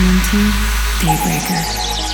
listening to Daybreaker.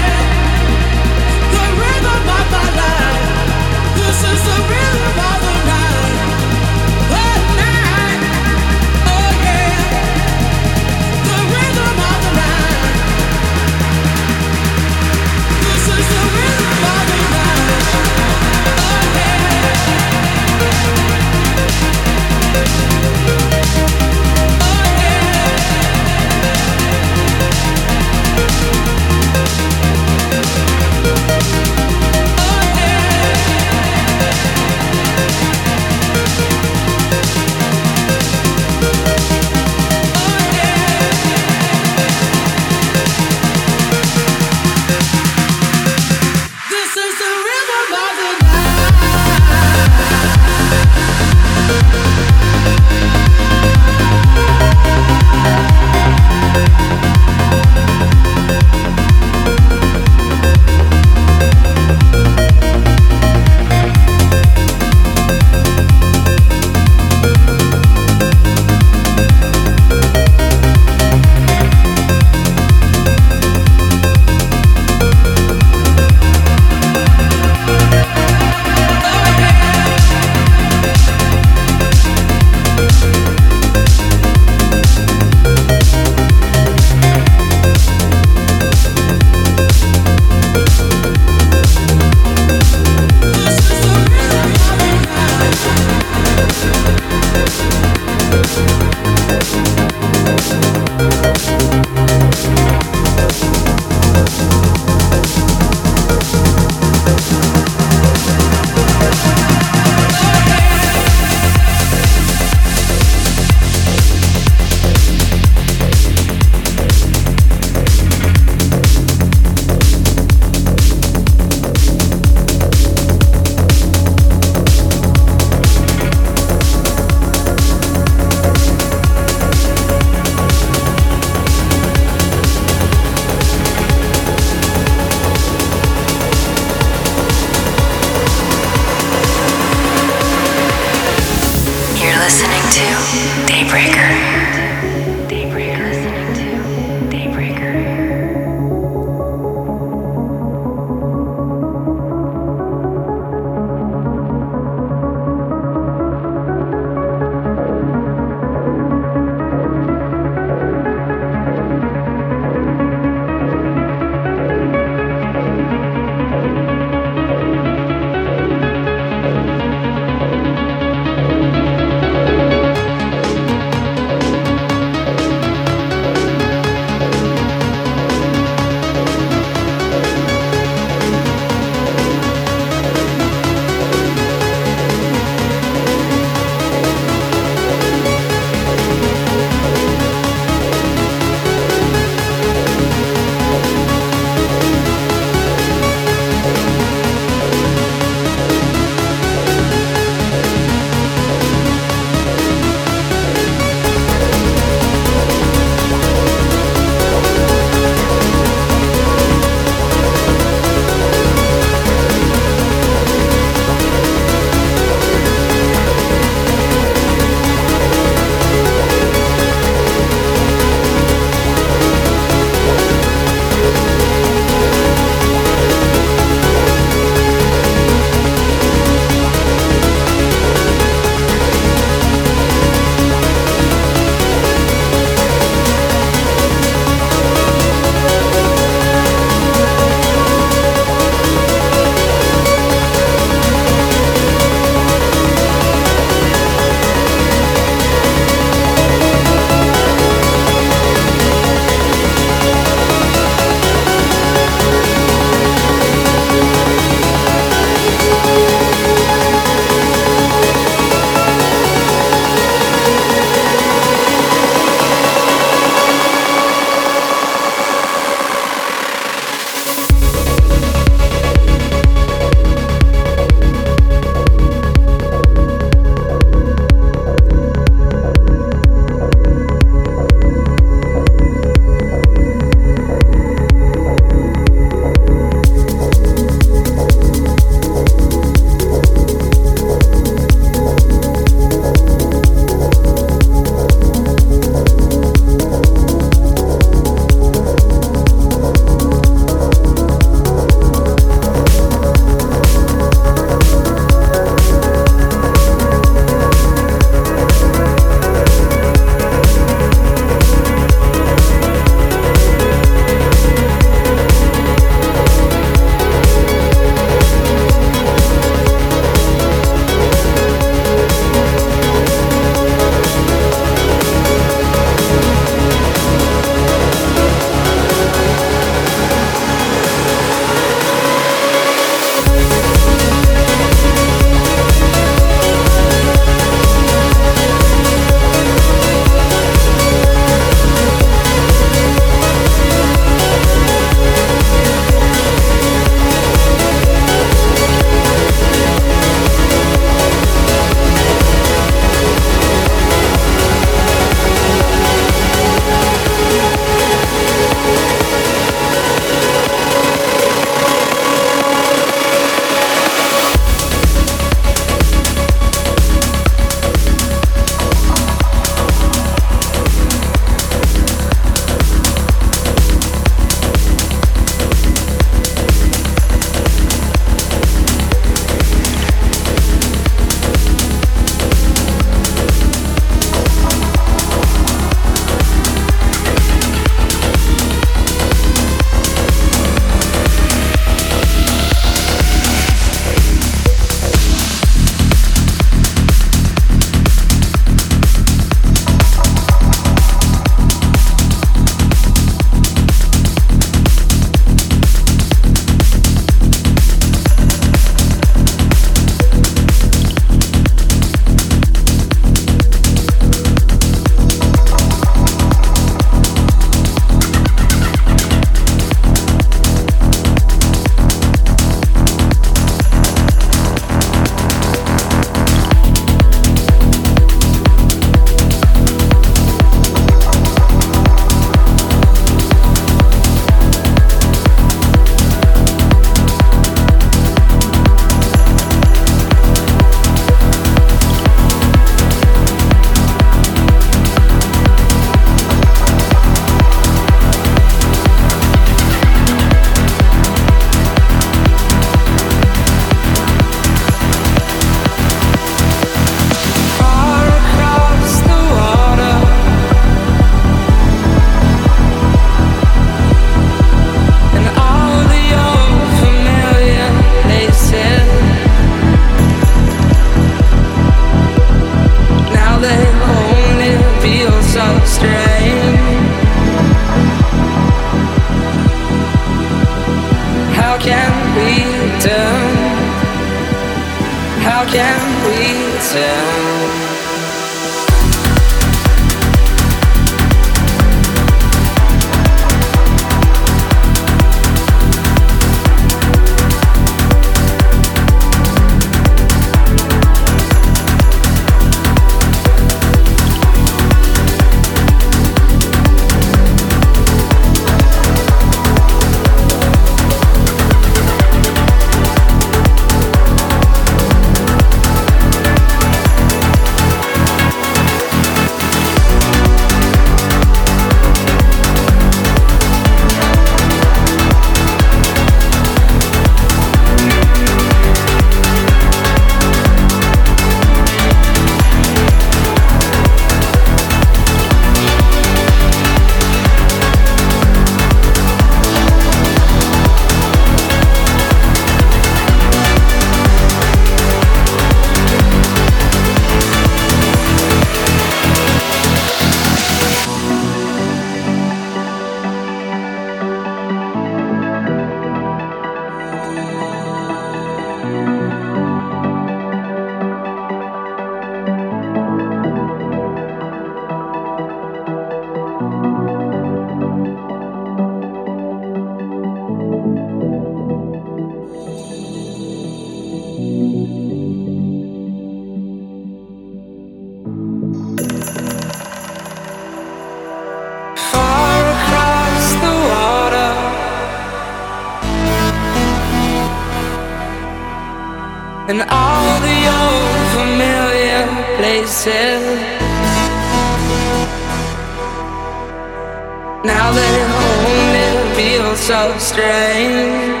Now that home it feels so strange.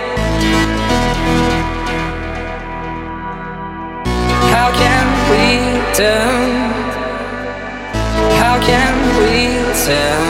How can we tell? How can we tell?